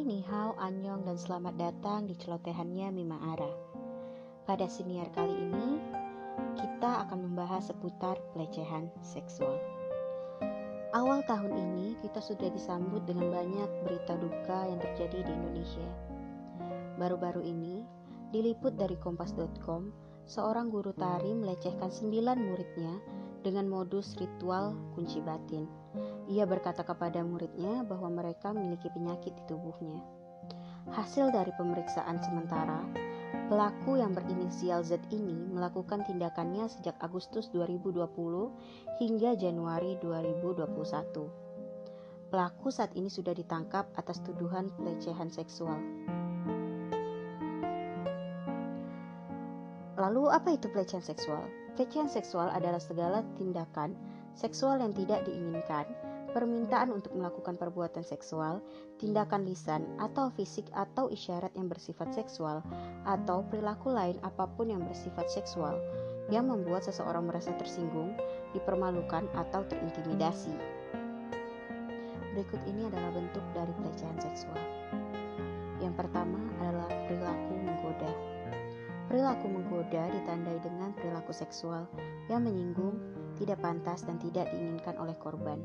Hai, ni hao, anyong, dan selamat datang di celotehannya Mima Ara. Pada siniar kali ini, kita akan membahas seputar pelecehan seksual. Awal tahun ini, kita sudah disambut dengan banyak berita duka yang terjadi di Indonesia. Baru-baru ini, diliput dari kompas.com, seorang guru tari melecehkan sembilan muridnya dengan modus ritual kunci batin ia berkata kepada muridnya bahwa mereka memiliki penyakit di tubuhnya. Hasil dari pemeriksaan sementara, pelaku yang berinisial Z ini melakukan tindakannya sejak Agustus 2020 hingga Januari 2021. Pelaku saat ini sudah ditangkap atas tuduhan pelecehan seksual. Lalu apa itu pelecehan seksual? Pelecehan seksual adalah segala tindakan seksual yang tidak diinginkan permintaan untuk melakukan perbuatan seksual, tindakan lisan atau fisik atau isyarat yang bersifat seksual, atau perilaku lain apa pun yang bersifat seksual yang membuat seseorang merasa tersinggung, dipermalukan, atau terintimidasi. Berikut ini adalah bentuk dari pelecehan seksual. Yang pertama adalah perilaku menggoda. Perilaku menggoda ditandai dengan perilaku seksual yang menyinggung, tidak pantas, dan tidak diinginkan oleh korban.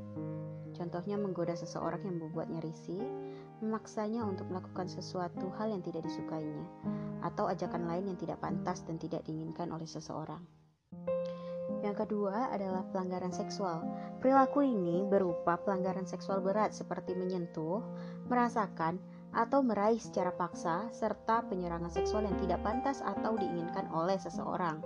Contohnya menggoda seseorang yang membuatnya risih, memaksanya untuk melakukan sesuatu hal yang tidak disukainya, atau ajakan lain yang tidak pantas dan tidak diinginkan oleh seseorang. Yang kedua adalah pelanggaran seksual. Perilaku ini berupa pelanggaran seksual berat seperti menyentuh, merasakan, atau meraih secara paksa, serta penyerangan seksual yang tidak pantas atau diinginkan oleh seseorang.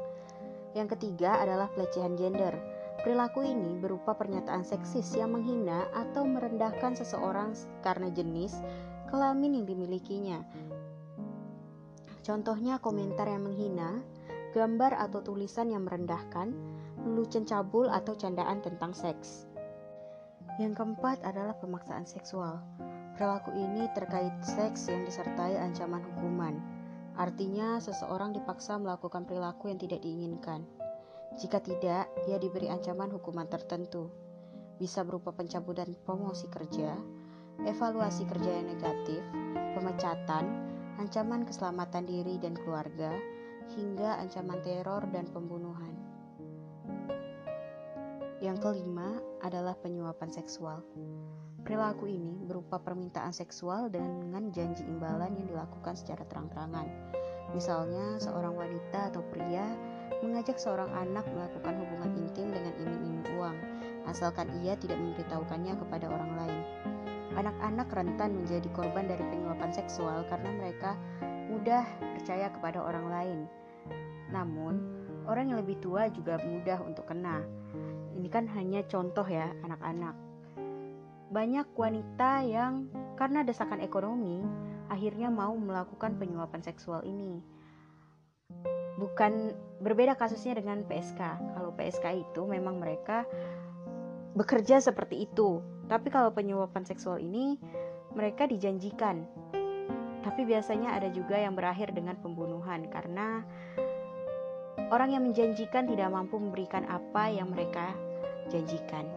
Yang ketiga adalah pelecehan gender Perilaku ini berupa pernyataan seksis yang menghina atau merendahkan seseorang karena jenis kelamin yang dimilikinya. Contohnya komentar yang menghina, gambar atau tulisan yang merendahkan, lelucon cabul atau candaan tentang seks. Yang keempat adalah pemaksaan seksual. Perilaku ini terkait seks yang disertai ancaman hukuman. Artinya, seseorang dipaksa melakukan perilaku yang tidak diinginkan. Jika tidak, ia diberi ancaman hukuman tertentu. Bisa berupa pencabutan promosi kerja, evaluasi kerja yang negatif, pemecatan, ancaman keselamatan diri dan keluarga, hingga ancaman teror dan pembunuhan. Yang kelima adalah penyuapan seksual. Perilaku ini berupa permintaan seksual dengan janji imbalan yang dilakukan secara terang-terangan. Misalnya, seorang wanita atau pria mengajak seorang anak melakukan hubungan intim dengan iming-iming uang, asalkan ia tidak memberitahukannya kepada orang lain. Anak-anak rentan menjadi korban dari penyuapan seksual karena mereka mudah percaya kepada orang lain. Namun, orang yang lebih tua juga mudah untuk kena. Ini kan hanya contoh ya, anak-anak. Banyak wanita yang karena desakan ekonomi akhirnya mau melakukan penyuapan seksual ini bukan berbeda kasusnya dengan PSK. Kalau PSK itu memang mereka bekerja seperti itu. Tapi kalau penyuapan seksual ini mereka dijanjikan. Tapi biasanya ada juga yang berakhir dengan pembunuhan karena orang yang menjanjikan tidak mampu memberikan apa yang mereka janjikan.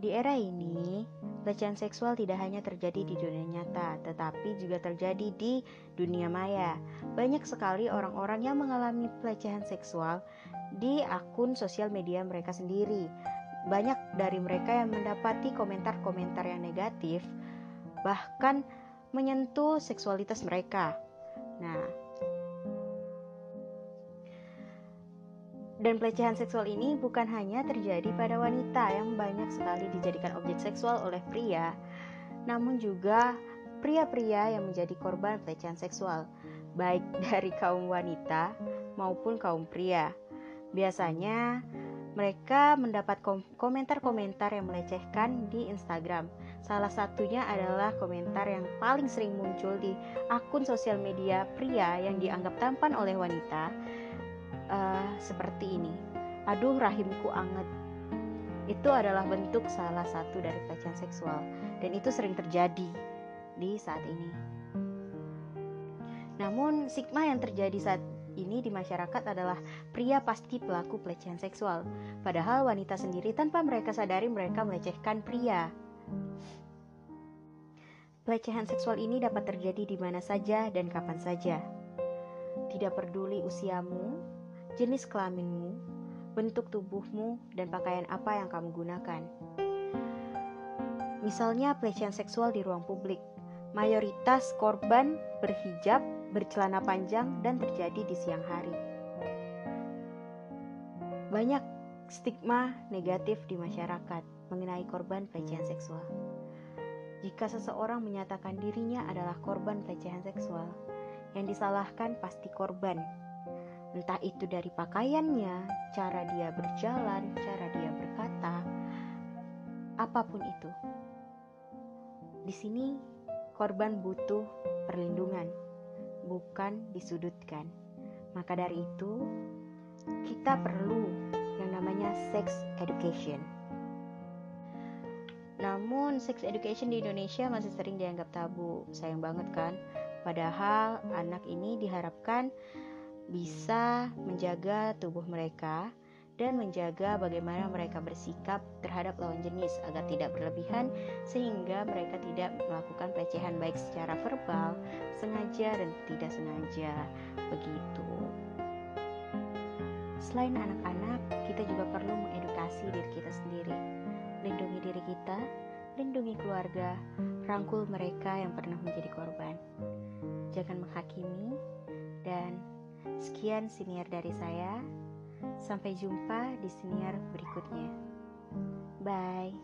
Di era ini, pelecehan seksual tidak hanya terjadi di dunia nyata, tetapi juga terjadi di dunia maya. Banyak sekali orang-orang yang mengalami pelecehan seksual di akun sosial media mereka sendiri. Banyak dari mereka yang mendapati komentar-komentar yang negatif, bahkan menyentuh seksualitas mereka. Nah, Dan pelecehan seksual ini bukan hanya terjadi pada wanita yang banyak sekali dijadikan objek seksual oleh pria, namun juga pria-pria yang menjadi korban pelecehan seksual, baik dari kaum wanita maupun kaum pria. Biasanya mereka mendapat komentar-komentar yang melecehkan di Instagram. Salah satunya adalah komentar yang paling sering muncul di akun sosial media pria yang dianggap tampan oleh wanita uh, seperti ini. Aduh rahimku anget. Itu adalah bentuk salah satu dari pelecehan seksual dan itu sering terjadi di saat ini. Namun stigma yang terjadi saat ini di masyarakat adalah pria pasti pelaku pelecehan seksual, padahal wanita sendiri tanpa mereka sadari mereka melecehkan pria. Pelecehan seksual ini dapat terjadi di mana saja dan kapan saja. Tidak peduli usiamu, jenis kelaminmu, bentuk tubuhmu, dan pakaian apa yang kamu gunakan. Misalnya pelecehan seksual di ruang publik. Mayoritas korban berhijab, bercelana panjang, dan terjadi di siang hari. Banyak stigma negatif di masyarakat mengenai korban pelecehan seksual. Jika seseorang menyatakan dirinya adalah korban pelecehan seksual, yang disalahkan pasti korban. Entah itu dari pakaiannya, cara dia berjalan, cara dia berkata, apa pun itu. Di sini, korban butuh perlindungan, bukan disudutkan. Maka dari itu, kita perlu yang namanya sex education. Namun, sex education di Indonesia masih sering dianggap tabu. Sayang banget kan? Padahal anak ini diharapkan bisa menjaga tubuh mereka dan menjaga bagaimana mereka bersikap terhadap lawan jenis agar tidak berlebihan sehingga mereka tidak melakukan pelecehan baik secara verbal, sengaja dan tidak sengaja. Begitu. Selain anak-anak, kita juga perlu mengedukasi diri kita sendiri lindungi diri kita, lindungi keluarga, rangkul mereka yang pernah menjadi korban. Jangan menghakimi, dan Sekian siniar dari saya. Sampai jumpa di siniar berikutnya. Bye.